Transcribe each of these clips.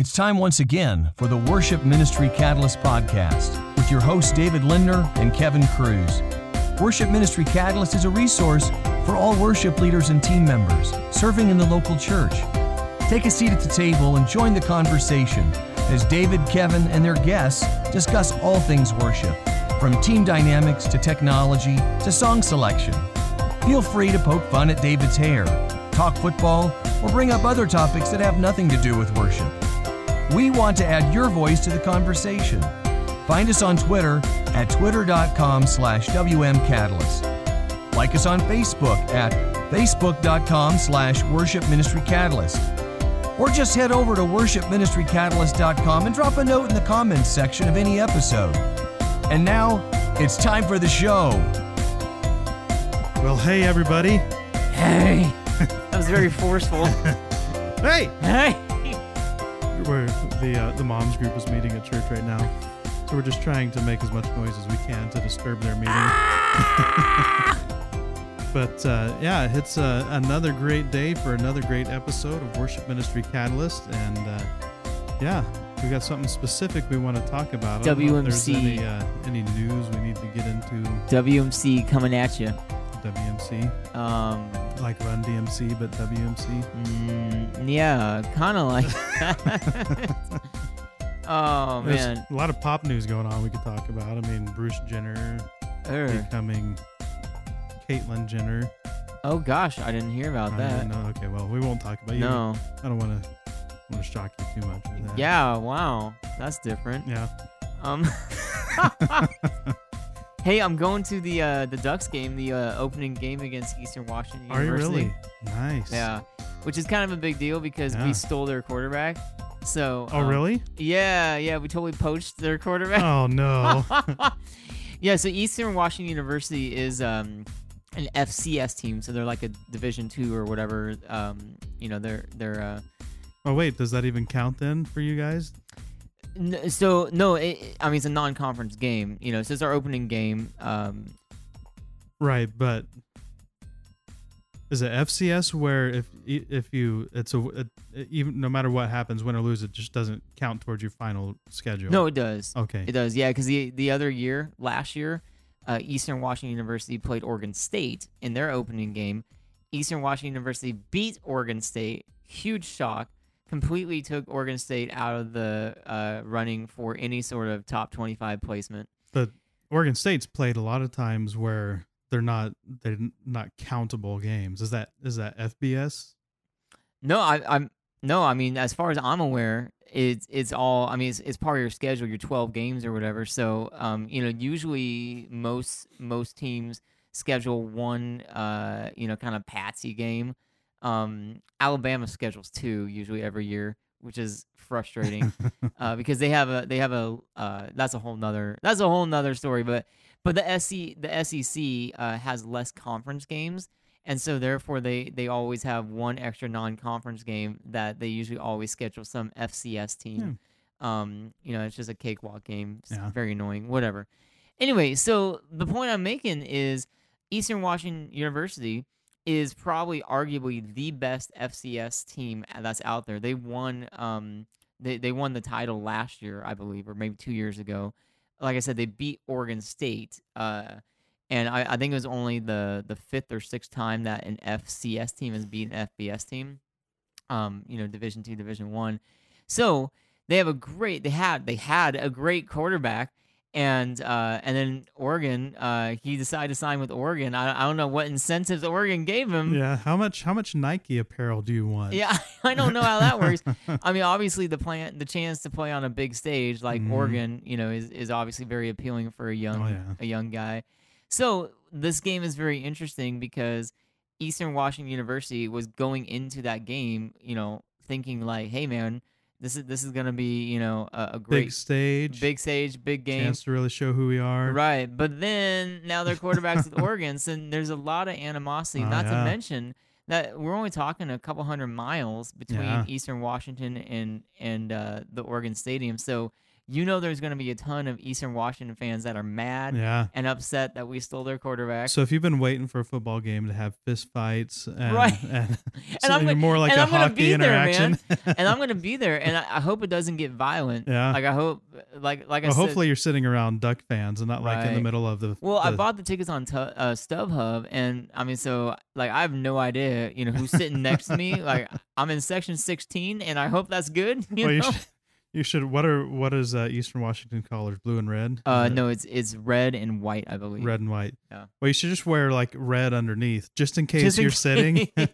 It's time once again for the Worship Ministry Catalyst podcast with your hosts David Lindner and Kevin Cruz. Worship Ministry Catalyst is a resource for all worship leaders and team members serving in the local church. Take a seat at the table and join the conversation as David, Kevin, and their guests discuss all things worship, from team dynamics to technology to song selection. Feel free to poke fun at David's hair, talk football, or bring up other topics that have nothing to do with worship. We want to add your voice to the conversation. Find us on Twitter at twitter.com slash wmcatalyst. Like us on Facebook at facebook.com slash worship ministry catalyst. Or just head over to worshipministrycatalyst.com and drop a note in the comments section of any episode. And now, it's time for the show. Well, hey, everybody. Hey, that was very forceful. Hey! hey, We're, the, uh, the moms group is meeting at church right now. So we're just trying to make as much noise as we can to disturb their meeting. but uh, yeah, it's uh, another great day for another great episode of Worship Ministry Catalyst. And uh, yeah, we got something specific we want to talk about. I don't know if there's WMC. Any, uh, any news we need to get into WMC coming at you. WMC? Um, Like Run DMC, but WMC? mm, yeah, kind of like that. oh There's man, a lot of pop news going on we could talk about. I mean, Bruce Jenner Err. becoming Caitlyn Jenner. oh gosh, I didn't hear about I that. don't. Okay, well, we won't talk about you. No, I don't want to want to shock you too much. with that. yeah, wow, that's different. Yeah. Um, hey, I'm going to the uh, the Ducks game, the uh, opening game against Eastern Washington Are you University. really? Nice. Yeah, which is kind of a big deal because Yeah. we stole their quarterback. So. Oh, um, really? Yeah, yeah, we totally poached their quarterback. Oh no. yeah, so Eastern Washington University is um, an FCS team, so they're like a Division two or whatever. Um, you know, they're they're. Uh, oh wait, does that even count then for you guys? N- so no, it, it- I mean it's a non-conference game. You know, so it's our opening game. Um, Right, but is it FCS where if if you it's a, a even no matter what happens, win or lose, it just doesn't count towards your final schedule. no, it does. Okay. It does, yeah, because the the other year, last year, uh, Eastern Washington University played Oregon State in their opening game. Eastern Washington University beat Oregon State. Huge shock. Completely took Oregon State out of the uh, running for any sort of top twenty-five placement. But Oregon State's played a lot of times where they're not they're not countable games. Is that is that FBS? No, I, I'm no. I mean, as far as I'm aware, it's it's all. I mean, it's, it's part of your schedule, your 12 games or whatever. So, um, you know, usually most most teams schedule one, uh, you know, kind of patsy game. Um, Alabama schedules two usually every year, which is frustrating uh, because they have a they have a uh, that's a whole nother that's a whole nother story. But but the SC the SEC uh, has less conference games, and so therefore they they always have one extra non-conference game that they usually always schedule some FCS team. Um, you know, it's just a cakewalk game. It's Yeah. very annoying. Whatever. Anyway, so the point I'm making is Eastern Washington University is probably arguably the best FCS team that's out there. They won um they, they won the title last year, I believe, or maybe two years ago. Like I said, they beat Oregon State. Uh and I, I think it was only the the fifth or sixth time that an FCS team has beat an FBS team. Um, you know, Division two, Division one. So they have a great they had they had a great quarterback and uh, and then Oregon, uh, he decided to sign with Oregon. I, I don't know what incentives Oregon gave him. yeah. How much how much Nike apparel do you want? Yeah, I don't know how that works. I mean, obviously the plan, the chance to play on a big stage like Mhm. Oregon, you know, is, is obviously very appealing for a young Oh, yeah. a young guy. So this game is very interesting because Eastern Washington University was going into that game, you know, thinking like, hey man, this is this is gonna be you know a, a great Big stage. big stage, big game. chance to really show who we are. Right, but then now they're quarterbacks with Oregon, so there's a lot of animosity. Oh, not yeah. to mention that we're only talking a couple hundred miles between Yeah. Eastern Washington and and uh, the Oregon Stadium. So you know there's going to be a ton of Eastern Washington fans that are mad Yeah. and upset that we stole their quarterback. So if you've been waiting for a football game to have fist fights and, Right. and, And I'm something gonna- more like a I'm hockey be there, interaction, and I'm going to be there, and I, I hope it doesn't get violent. Yeah. Like I hope, like like I well, said. hopefully you're sitting around Duck fans and not like in the middle of the. Well, I bought the tickets on tu- uh, StubHub, and I mean, so like I have no idea, you know, who's sitting next to me. Like I'm in section 16, and I hope that's good. You well, you know? should, you should. What are what is uh, Eastern Washington colors? Blue and red. Uh, no, it's it's red and white, I believe. red and white. Yeah. Well, you should just wear like red underneath, just in case Just in you're sitting. and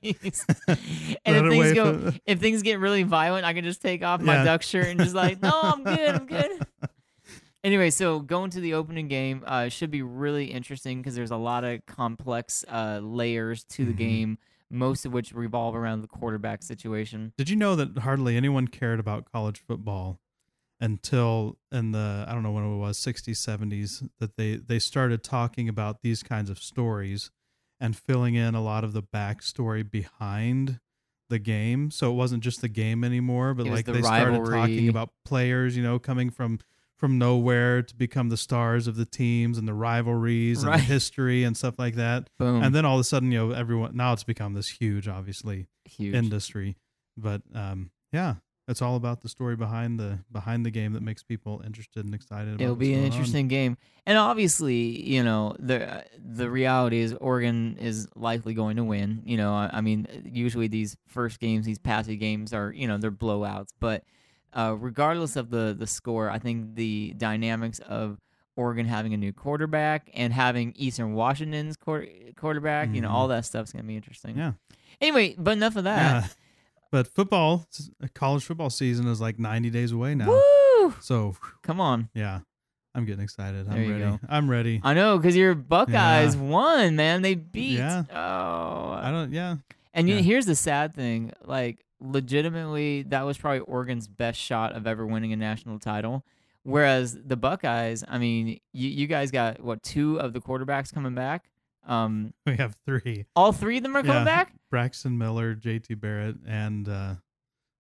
if things go, if things get really violent, I can just take off my Yeah. duck shirt and just like, no, I'm good, I'm good. Anyway, so going to the opening game uh, should be really interesting because there's a lot of complex uh, layers to the Mhm. game, most of which revolve around the quarterback situation. Did you know that hardly anyone cared about college football until in the I don't know when it was 60s 70s that they they started talking about these kinds of stories and filling in a lot of the backstory behind the game. So it wasn't just the game anymore, but like the they started talking about players, you know, coming from from nowhere to become the stars of the teams and the rivalries and the history and stuff like that. Boom. And then all of a sudden, you know, everyone now it's become this huge, obviously, Huge. industry. But um, yeah, it's all about the story behind the behind the game that makes people interested and excited. About It'll be an going on. interesting game, and obviously, you know, the the reality is Oregon is likely going to win. You know, I, I mean, usually these first games, these passage games are, you know, they're blowouts. But uh, regardless of the the score, I think the dynamics of Oregon having a new quarterback and having Eastern Washington's quar- quarterback, you know, all that stuff's gonna be interesting. Yeah. Anyway, but enough of that. Yeah. But football, college football season is like 90 days away now. Woo! So Come on. yeah, I'm getting excited. There I'm ready. go. I'm ready. I know, because your Buckeyes won, man. They beat. Yeah. Oh. I don't. Yeah. And you, here's the sad thing: like, legitimately, that was probably Oregon's best shot of ever winning a national title. Whereas the Buckeyes, I mean, you, you guys got what two of the quarterbacks coming back? Um, We have three: all three of them are coming Yeah. back. Braxton Miller, J.T. Barrett, and uh,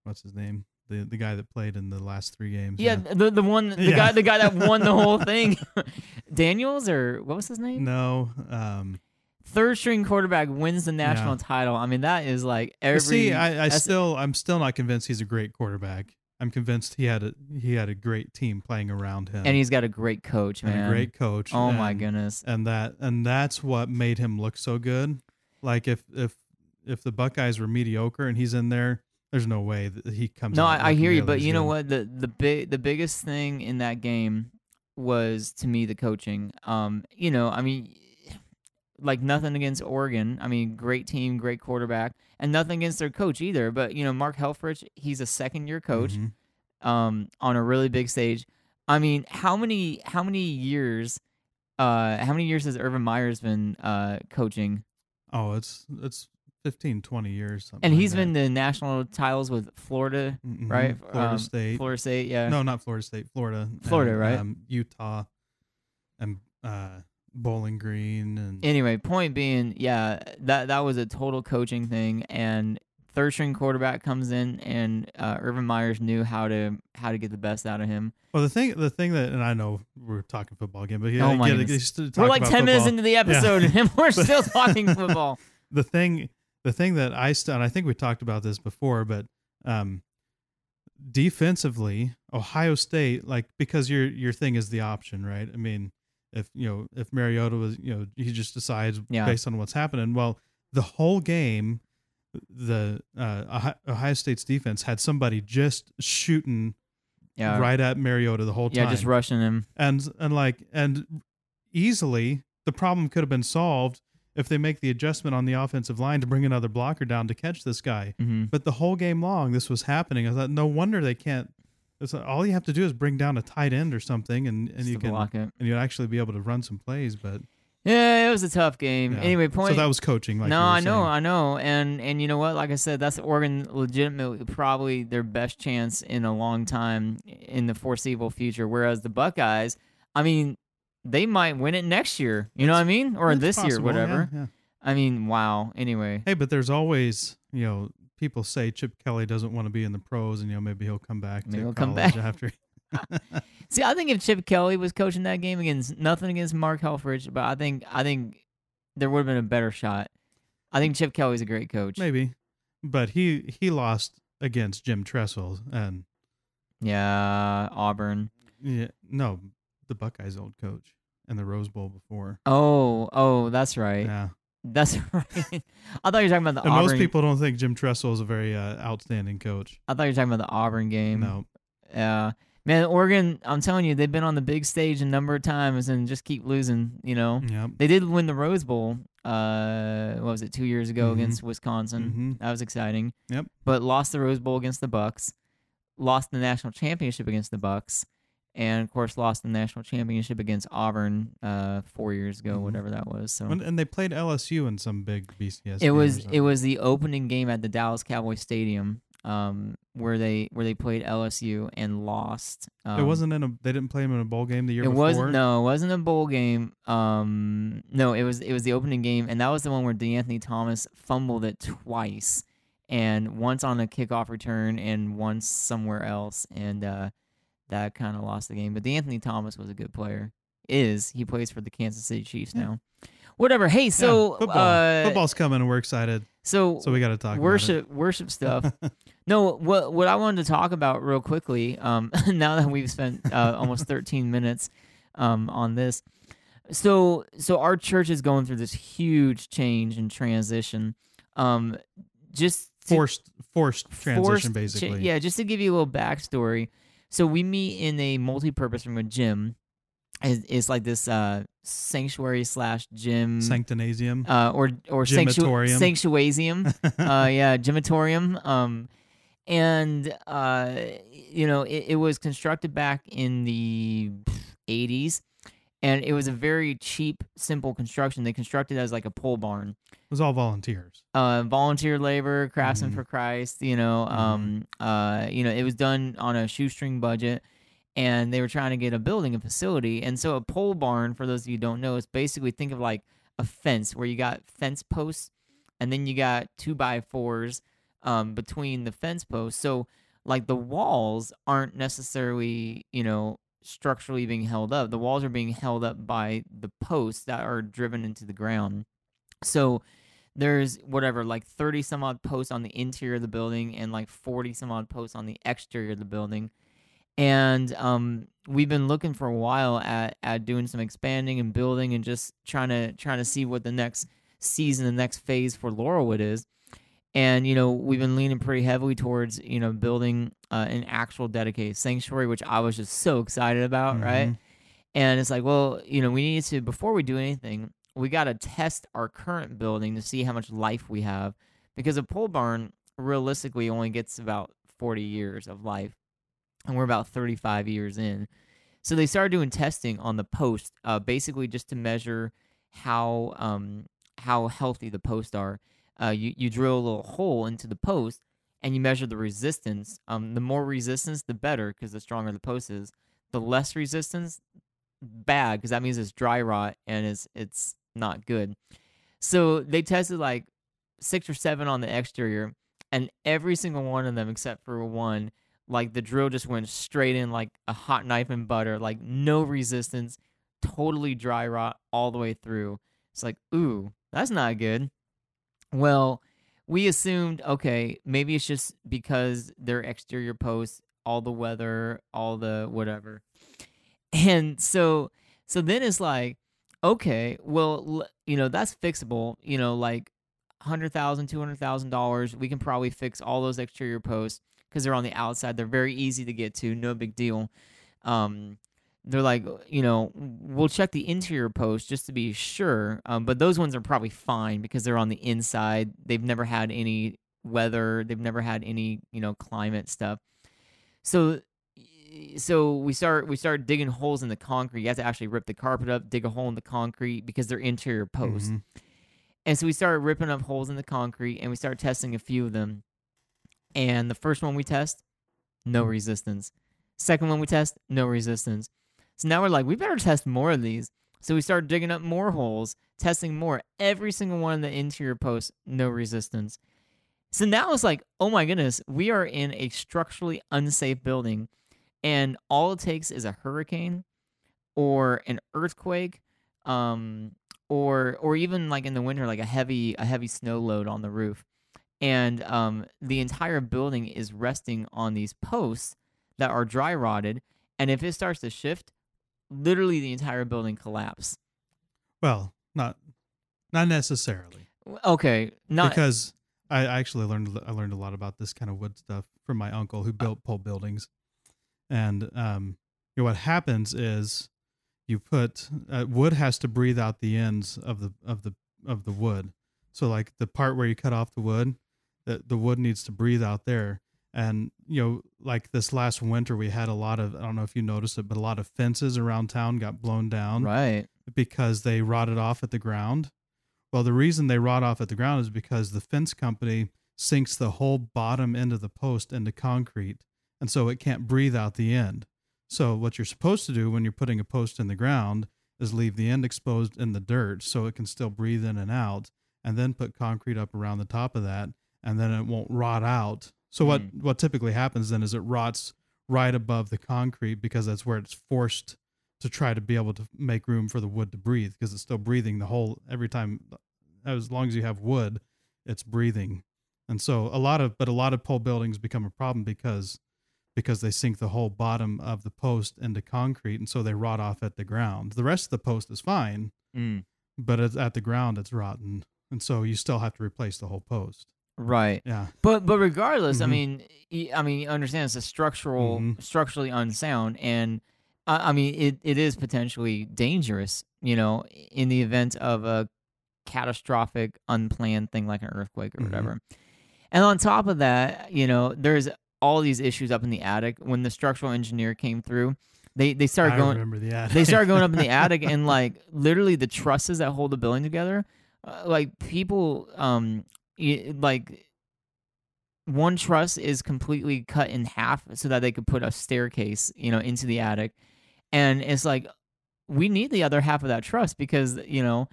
what's his name? The the guy that played in the last three games. Yeah, the the one, the Yeah. guy, the guy that won the whole thing, Daniels or what was his name? No. Um. Third string quarterback wins the national Yeah. title. I mean, that is like every. see, I, I still, I'm still not convinced he's a great quarterback. I'm convinced he had a he had a great team playing around him and he's got a great coach, and man. a great coach. Oh my goodness. and that and that's what made him look so good. Like if if if the Buckeyes were mediocre and he's in there, there's no way that he comes. No, out I, I hear you, but you know good. what? The the big the biggest thing in that game was to me the coaching. Um, you know, I mean, like nothing against Oregon. I mean, great team, great quarterback, and nothing against their coach either. But you know, Mark Helfrich, he's a second year coach. Mhm. Um, on a really big stage. I mean, how many how many years? Uh, how many years has Urban Meyer's been uh coaching? Oh, it's it's 15, 20 years. something And like he's that. been to national titles with Florida, Mhm. right? Florida Um, State. Florida State, yeah. No, not Florida State. Florida. Florida, and, right? Um, Utah, and uh, Bowling Green, and anyway, point being, yeah, that that was a total coaching thing, and third string quarterback comes in, and uh, Urban Myers knew how to how to get the best out of him. well, the thing, the thing that, and I know we're talking football again, but yeah, Oh my just We're like ten minutes into the episode, and we're still talking football. the thing the thing that I st- and I think we talked about this before, but um, defensively, Ohio State, like because your your thing is the option, right? I mean, if you know if Mariota was, you know, he just decides Yeah. based on what's happening. Well, the whole game, the uh, Ohio- State's defense had somebody just shooting Yeah, right at Mariota the whole time yeah, just rushing him. and and like and easily the problem could have been solved if they make the adjustment on the offensive line to bring another blocker down to catch this guy. hmm But the whole game long, this was happening. I thought, no wonder they can't. It's like, all you have to do is bring down a tight end or something, and, and Just you can block it. and you'll actually be able to run some plays. But Yeah, it was a tough game. yeah. Anyway, point. So that was coaching. Like no, I know. I know, and and you know what? Like I said, that's Oregon legitimately probably their best chance in a long time in the foreseeable future. Whereas the Buckeyes, I mean, they might win it next year. You know what I mean? Or It's this year, possible, yeah, whatever. yeah. I mean, wow. Anyway, Hey, but there's always you know people say Chip Kelly doesn't want to be in the pros, and you know maybe he'll come back. Maybe to he'll come back. after. See, I think if Chip Kelly was coaching that game against nothing against Mark Helfrich, but I think I think there would have been a better shot. I think Chip Kelly's a great coach. Maybe, but he he lost against Jim Tressel and Yeah, Auburn. yeah, no, the Buckeyes' old coach and the Rose Bowl before. Oh, oh, that's right. Yeah, That's right. I thought you were talking about the and Auburn. most people don't think Jim Tressel is a very uh, outstanding coach. I thought you were talking about the Auburn game. No, Yeah. Man, Oregon, I'm telling you, they've been on the big stage a number of times and just keep losing, you know. yeah, They did win the Rose Bowl, uh what was it, 2 years ago Mhm. against Wisconsin. Mhm. That was exciting. Yep. But lost the Rose Bowl against the Bucks, lost the national championship against the Bucks, and of course lost the national championship against Auburn uh 4 years ago, Mhm. whatever that was. So and, they played LSU in some big BCS. it game was it was the opening game at the Dallas Cowboys Stadium, um, where they where they played LSU and lost. Um, it wasn't in a. They didn't play them in a bowl game the year It before. wasn't no, it wasn't a bowl game. Um, no, it was it was the opening game, and that was the one where DeAnthony Thomas fumbled it twice, and once on a kickoff return and once somewhere else, and uh, that kind of lost the game. But DeAnthony Thomas was a good player. Is he plays for the Kansas City Chiefs Yeah. now? Whatever. Hey, Yeah, so football. uh, Football's coming, and we're excited. so So we got to talk worship worship stuff. no, what what I wanted to talk about real quickly. Um, now that we've spent uh, almost 13 minutes um, on this, so so our church is going through this huge change and transition. Um, just to- Forced, forced transition, forced basically. yeah, just to give you a little backstory. So we meet in a multi-purpose room, a gym. It's, it's like this uh, sanctuary slash gym, Sanctinasium. uh, or or sanctu- Gymatorium. sanctuasium uh, yeah, gymatorium. Um, and uh, you know, it, it was constructed back in the '80s, and it was a very cheap, simple construction. They constructed it as like a pole barn. it was all volunteers. Uh, volunteer labor, craftsmen Mhm. for Christ. You know, um, uh, you know, it was done on a shoestring budget. And they were trying to get a building, a facility. And so, a pole barn, for those of you who don't know, is basically think of like a fence where you got fence posts and then you got two by fours um, between the fence posts. So like the walls aren't necessarily, you know, structurally being held up. The walls are being held up by the posts that are driven into the ground. So there's whatever, like 30 some odd posts on the interior of the building and like 40 some odd posts on the exterior of the building. And um, we've been looking for a while at, at doing some expanding and building and just trying to trying to see what the next season, the next phase for Laurelwood is. And you know, we've been leaning pretty heavily towards you know building uh, an actual dedicated sanctuary, which I was just so excited about, right? Mhm. And it's like, well, you know, we need to before we do anything, we got to test our current building to see how much life we have, because a pole barn realistically only gets about forty years of life, and we're about thirty-five years in. So they started doing testing on the post, uh, basically just to measure how um, how healthy the posts are. Uh, you you drill a little hole into the post and you measure the resistance. Um, the more resistance, the better, because the stronger the post is. The less resistance, bad, because that means it's dry rot and it's it's not good. So they tested like six or seven on the exterior, and every single one of them except for one, like the drill just went straight in like a hot knife in butter, like no resistance, totally dry rot all the way through. It's like, ooh, that's not good. Well, we assumed, okay, maybe it's just because they're exterior posts, all the weather, all the whatever. And so so then it's like, okay, well, you know, that's fixable, you know, like $100,000, $200,000, we can probably fix all those exterior posts because they're on the outside. They're very easy to get to, no big deal. Um, they're like, you know, we'll check the interior posts just to be sure. Um, but those ones are probably fine because they're on the inside. They've never had any weather. They've never had any, you know, climate stuff. So, so we start we start digging holes in the concrete. You have to actually rip the carpet up, dig a hole in the concrete because they're interior posts. Mhm. And so we started ripping up holes in the concrete and we started testing a few of them. And the first one we test, no resistance. Second one we test, no resistance. So now we're like, we better test more of these. So we started digging up more holes, testing more. Every single one of the interior posts, no resistance. So now it's like, oh my goodness, we are in a structurally unsafe building. and all it takes is a hurricane or an earthquake um or or even like in the winter like a heavy a heavy snow load on the roof and um the entire building is resting on these posts that are dry rotted and if it starts to shift literally the entire building collapse Well, not not necessarily okay not because I actually learned I learned a lot about this kind of wood stuff from my uncle who built pole buildings, and um, you know what happens is you put uh, wood has to breathe out the ends of the of the of the wood. So like the part where you cut off the wood, the the wood needs to breathe out there. And you know, like this last winter, we had a lot of I don't know if you noticed it, but a lot of fences around town got blown down right because they rotted off at the ground. Well, the reason they rot off at the ground is because the fence company sinks the whole bottom end of the post into concrete, and so it can't breathe out the end. So what you're supposed to do when you're putting a post in the ground is leave the end exposed in the dirt so it can still breathe in and out, and then put concrete up around the top of that, and then it won't rot out. So what Mm. what typically happens then is it rots right above the concrete because that's where it's forced to try to be able to make room for the wood to breathe because it's still breathing the whole every time as long as you have wood it's breathing. And so a lot of but a lot of pole buildings become a problem because because they sink the whole bottom of the post into concrete and so they rot off at the ground. The rest of the post is fine Mm, but it's at the ground it's rotten and so you still have to replace the whole post right yeah But but regardless, I Mhm. mean, I mean, you understand it's a structural, Mhm. structurally unsound, and I, I mean, it, it is potentially dangerous. You know, in the event of a catastrophic, unplanned thing like an earthquake or Mhm. whatever. And on top of that, you know, there's all these issues up in the attic. When the structural engineer came through, they they started i going remember the attic they started going up in the attic and like literally the trusses that hold the building together uh, like people um like one truss is completely cut in half so that they could put a staircase you know into the attic and it's like we need the other half of that truss because you know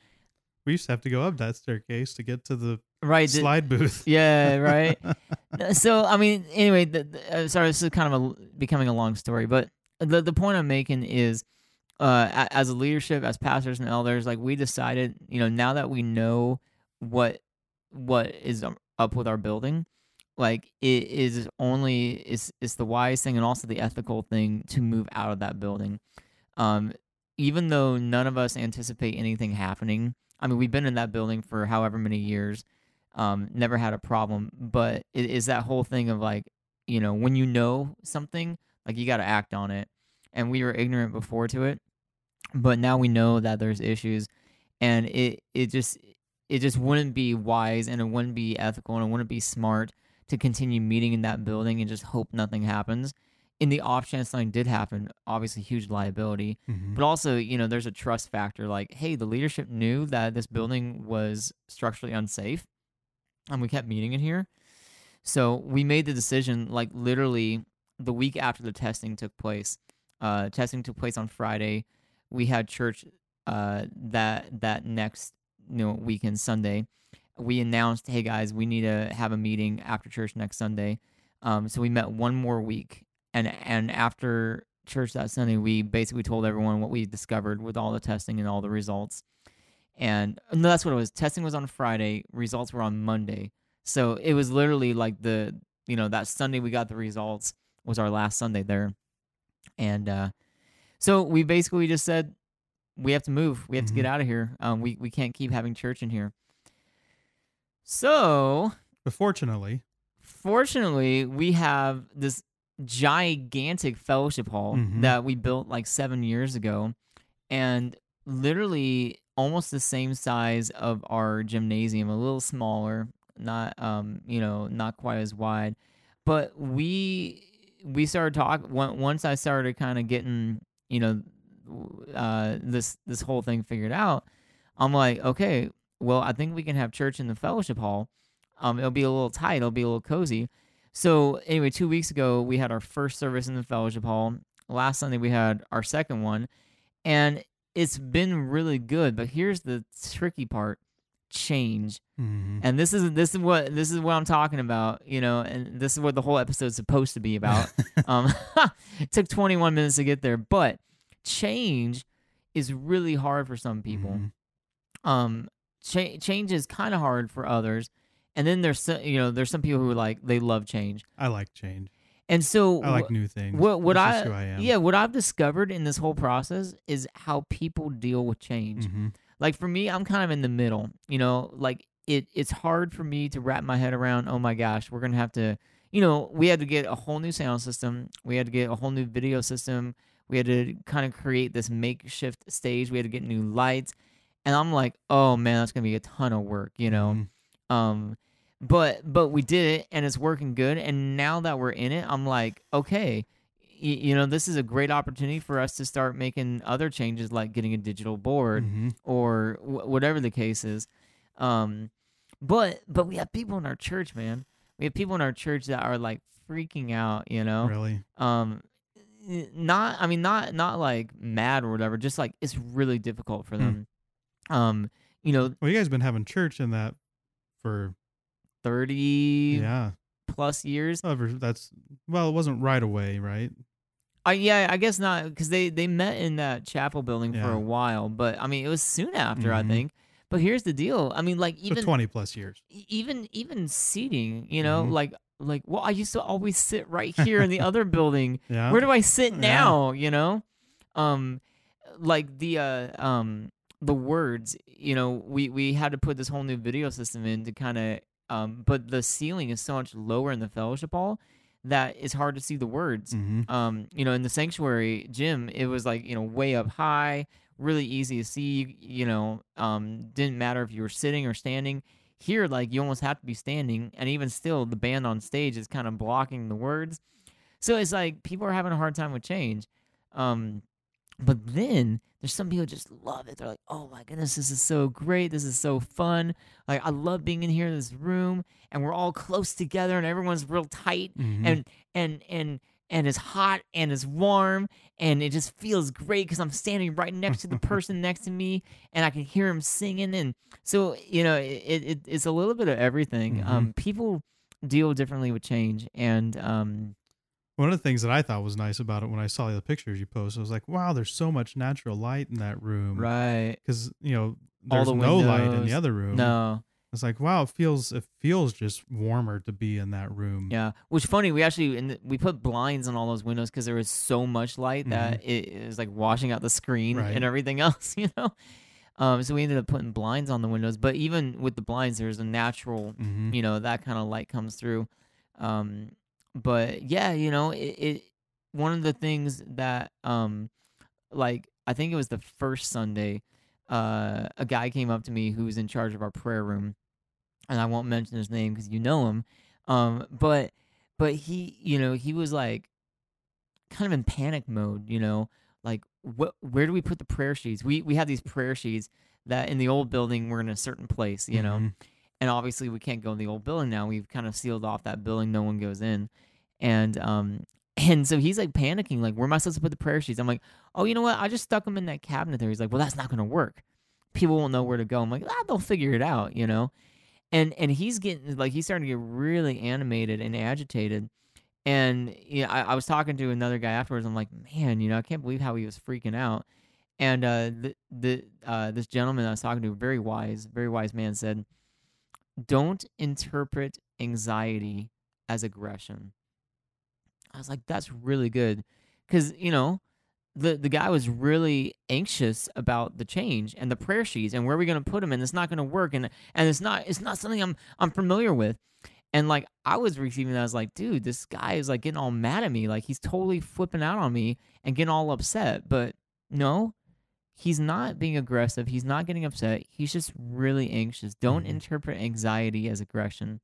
we used to have to go up that staircase to get to the right the- slide booth. Yeah right. So I mean, anyway, the, the, uh, sorry, this is kind of a, becoming a long story, but the the point I'm making is, uh, as a leadership, as pastors and elders, like we decided, you know, now that we know what what is up with our building, like it is only is is the wise thing and also the ethical thing to move out of that building. Um, even though none of us anticipate anything happening, I mean, we've been in that building for however many years um, never had a problem. But it is that whole thing of like, you know, when you know something, like you got to act on it. And we were ignorant before to it, but now we know that there's issues, and it it just it just wouldn't be wise and it wouldn't be ethical and it wouldn't be smart to continue meeting in that building and just hope nothing happens. In the off chance something did happen, obviously huge liability, Mhm. but also, you know, there's a trust factor. Like, hey, the leadership knew that this building was structurally unsafe, and we kept meeting in here. So we made the decision, like literally the week after the testing took place. Uh, testing took place on Friday. We had church uh, that that next you know weekend Sunday. We announced, hey guys, we need to have a meeting after church next Sunday. Um, so we met one more week, and and after church that Sunday, we basically told everyone what we discovered with all the testing and all the results. And that's what it was. Testing was on Friday, results were on Monday. So it was literally like the you know that Sunday we got the results was our last Sunday there, and uh, so we basically just said we have to move. We have to get out of here. Um, we we can't keep having church in here. So but fortunately fortunately, we have this gigantic fellowship hall Mhm. that we built like seven years ago, and literally almost the same size of our gymnasium, a little smaller, not um, you know, not quite as wide. But we we started talking once I started kind of getting, you know, uh, this this whole thing figured out. I'm like, okay, well, I think we can have church in the fellowship hall. Um, it'll be a little tight. It'll be a little cozy. So anyway, two weeks ago we had our first service in the fellowship hall. Last Sunday we had our second one, and it's been really good. But here's the tricky part: change. Mhm. And this is this is what this is what I'm talking about, you know, and this is what the whole episode's supposed to be about. um, it took 21 minutes to get there, but change is really hard for some people. Mhm. Um, cha- change is kind of hard for others, and then there's some, you know there's some people who are like they love change, I like change. and so I like new things. what what I, who I am. yeah what I've discovered in this whole process is how people deal with change. Mhm. Like for me, I'm kind of in the middle. You know, like it it's hard for me to wrap my head around. Oh my gosh, we're gonna have to. You know, we had to get a whole new sound system. We had to get a whole new video system. We had to kind of create this makeshift stage. We had to get new lights, and I'm like, oh man, that's gonna be a ton of work. You know, Mhm. um, but but we did it, and it's working good. And now that we're in it, I'm like, okay, y- you know, this is a great opportunity for us to start making other changes, like getting a digital board Mhm. or wh- whatever the case is. Um, but but we have people in our church, man. We have people in our church that are like freaking out. You know, Really? um, not I mean not not like mad or whatever. Just like it's really difficult for Hmm. them. Um, you know, Well, you guys been having church in that for thirty yeah. plus years. However, that's well, it wasn't right away, right? I yeah, I guess not because they they met in that chapel building for a while, but I mean it was soon after I Mhm. think. But here's the deal. I mean, like So even twenty plus years. even even seating, you know, Mhm. like like well, I used to always sit right here in the other building. Yeah. Where do I sit Yeah. now? You know, um, like the uh um the words. You know, we we had to put this whole new video system in to kind of um, but the ceiling is so much lower in the fellowship hall that it's hard to see the words hmm um, you know, in the sanctuary gym, it was like, you know, way up high, really easy to see, you know, um, didn't matter if you were sitting or standing. Here, like, you almost have to be standing, and even still, the band on stage is kind of blocking the words. So it's like people are having a hard time with change. Um, but then there's some people just love it. They're like, oh my goodness, this is so great. This is so fun. Like, I love being in here in this room, and we're all close together, and everyone's real tight hmm and and and and it's hot and it's warm and it just feels great because I'm standing right next to the person next to me and I can hear him singing and so you know it, it it's a little bit of everything. Mhm. Um, people deal differently with change and um, One of the things that I thought was nice about it when I saw the pictures you posted, I was like, wow, there's so much natural light in that room. right Because you know there's the no light in the other room. no It's like wow, it feels it feels just warmer to be in that room. yeah which funny we actually in the, we put blinds on all those windows because there was so much light that it was like washing out the screen Right. and everything else you know um, so we ended up putting blinds on the windows but even with the blinds there's a natural hmm you know that kind of light comes through um but yeah you know it, it one of the things that um like i think it was the first sunday uh a guy came up to me who was in charge of our prayer room and i won't mention his name because you know him um but but he you know he was like kind of in panic mode you know like what where do we put the prayer sheets we we have these prayer sheets that in the old building were in a certain place you know Mhm. and obviously we can't go in the old building now. We've kind of sealed off that building. No one goes in, and um, and so he's like panicking, like, where am I supposed to put the prayer sheets? I'm like, oh, you know what? I just stuck them in that cabinet there. He's like, well, that's not gonna work. People won't know where to go. I'm like, ah, they'll figure it out, you know. And and he's getting like he's starting to get really animated and agitated. And you know, I, I was talking to another guy afterwards. I'm like, man, you know, I can't believe how he was freaking out. And uh, the the uh, this gentleman I was talking to, very wise, very wise man, said, "Don't interpret anxiety as aggression." I was like, "That's really good," because you know, the the guy was really anxious about the change and the prayer sheets and where are we going to put him, and it's not going to work, and and it's not it's not something I'm I'm familiar with. And like I was receiving that, I was like, dude, this guy is like getting all mad at me. Like he's totally flipping out on me and getting all upset. But no, he's not being aggressive. He's not getting upset. He's just really anxious. Don't Mhm. interpret anxiety as aggression.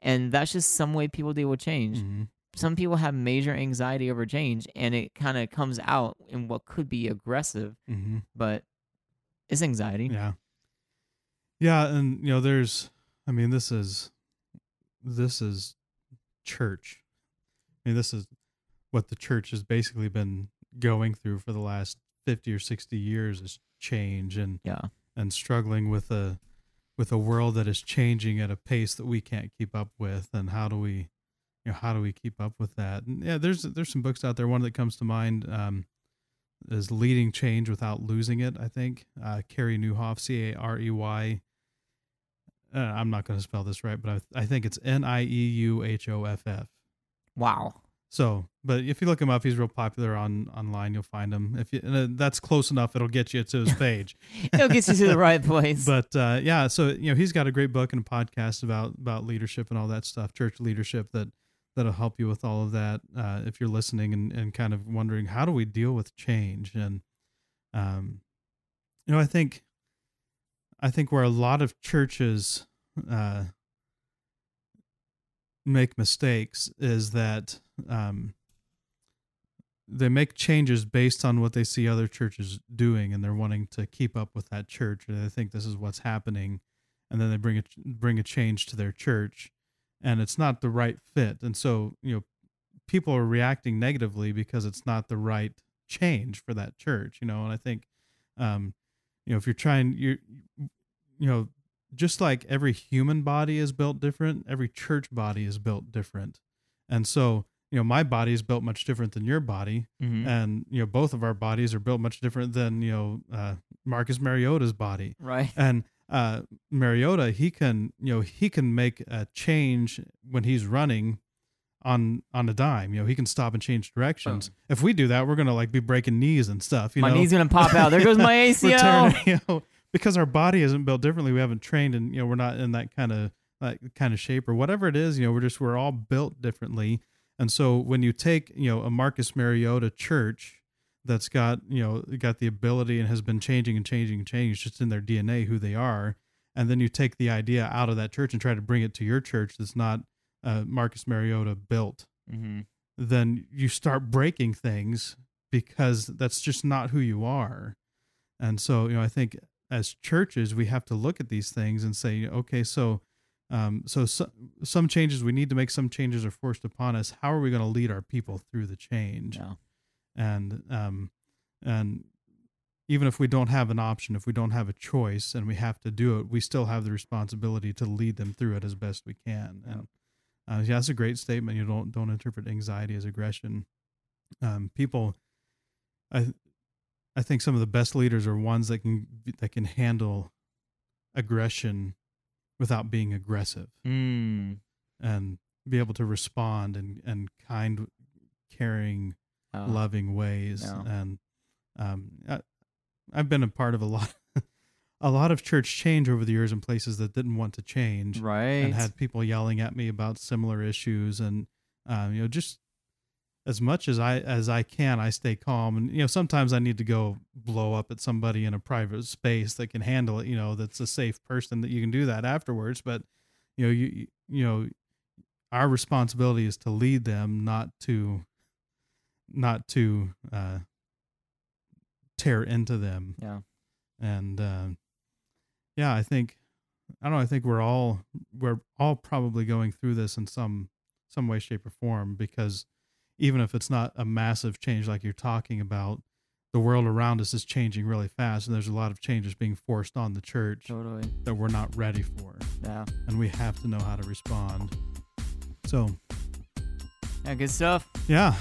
And that's just some way people deal with change. Mhm. Some people have major anxiety over change and it kind of comes out in what could be aggressive, Mhm. but it's anxiety. Yeah. Yeah, and you know, there's I mean, this is this is church. I mean, this is what the church has basically been going through for the last 50 or 60 years is change and Yeah. and struggling with a with a world that is changing at a pace that we can't keep up with and how do we you know how do we keep up with that? And yeah there's there's some books out there. One that comes to mind um, is leading change without losing it i think. Uh, carey nieuwhof c-a-r-e-y uh, i'm not going to spell this right but I, I think it's n-i-e-u-h-o-f-f Wow. so but if you look him up he's real popular on online. You'll find him. If you uh, that's close enough it'll get you to his page. It'll get you to the right place. but uh, yeah, so you know he's got a great book and a podcast about about leadership and all that stuff, church leadership that that'll help you with all of that. Uh, if you're listening and, and kind of wondering how do we deal with change, and um, you know, I think I think where a lot of churches uh, make mistakes is that um, they make changes based on what they see other churches doing and they're wanting to keep up with that church. And they think this is what's happening. And then they bring a bring a change to their church and it's not the right fit and so you know people are reacting negatively because it's not the right change for that church you know and i think um you know if you're trying you're you know just like every human body is built different every church body is built different and so you know my body is built much different than your body Mhm. and you know both of our bodies are built much different than you know uh, Marcus Mariota's body right. and uh, Mariota he can you know he can make a change when he's running on on a dime. You know he can stop and change directions. If we do that we're gonna like be breaking knees and stuff you my know? knee's gonna pop out. There goes my ACL. you know, because our body isn't built differently. We haven't trained and you know we're not in that kind of that kind of shape or whatever it is you know we're just we're all built differently. And so when you take you know a Marcus Mariota church that's got you know got the ability and has been changing and changing and changing it's just in their DNA who they are and then you take the idea out of that church and try to bring it to your church that's not uh, Marcus Mariota built hmm then you start breaking things because that's just not who you are. And so, you know, I think as churches, we have to look at these things and say, okay, so, um, so, so some changes we need to make, some changes are forced upon us. How are we going to lead our people through the change? Yeah. And, um, and even if we don't have an option, if we don't have a choice and we have to do it, we still have the responsibility to lead them through it as best we can. And uh, yeah, that's a great statement. You don't don't interpret anxiety as aggression. Um, people, I, I think some of the best leaders are ones that can that can handle aggression without being aggressive Mm. and be able to respond and and kind, caring, Oh. loving ways. Yeah. And um, I, I've been a part of a lot, a lot of church change over the years in places that didn't want to change Right. and had people yelling at me about similar issues and um, you know just as much as I as I can I stay calm and you know sometimes I need to go blow up at somebody in a private space that can handle it you know that's a safe person that you can do that afterwards but you know you you know our responsibility is to lead them not to not to uh tear into them yeah. and uh, yeah, I think I don't know. I think we're all we're all probably going through this in some some way, shape, or form because even if it's not a massive change like you're talking about, the world around us is changing really fast, and there's a lot of changes being forced on the church Totally. that we're not ready for, Yeah. and we have to know how to respond. So Yeah. Good stuff. yeah,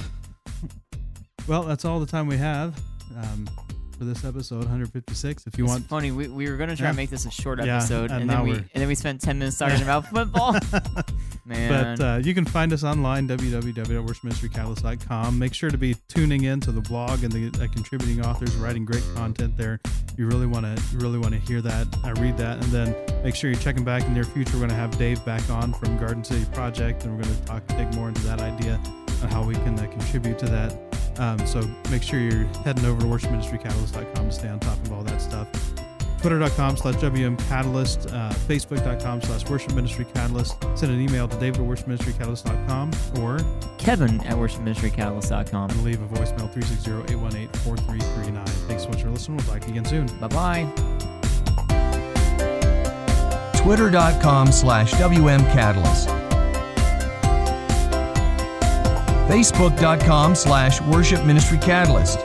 well, that's all the time we have. Um, for this episode 156 if you it's want funny. We, we were gonna try Yeah. and make this a short Yeah, episode, and and, then we and then we spent ten minutes talking about football. Man. But uh, you can find us online, www.worshipministrycatalyst.com. Make sure to be tuning in to the blog and the uh, contributing authors writing great content there. You really want to you really want to hear that, uh, read that, and then make sure you're checking back in the near future. We're going to have Dave back on from Garden City Project, and we're going to talk dig more into that idea and how we can uh, contribute to that. Um, so make sure you're heading over to worshipministrycatalyst.com to stay on top of all that stuff twitter.com slash WM Catalyst, uh, facebook.com slash worship ministry catalyst. Send an email to david at worshipministrycatalyst.com or Kevin at worshipministrycatalyst.com. and leave a voicemail 360-818-4339. Thanks so much for listening. We'll talk to you again soon. Bye bye. twitter.com slash wmcatalyst facebook.com slash worship ministry catalyst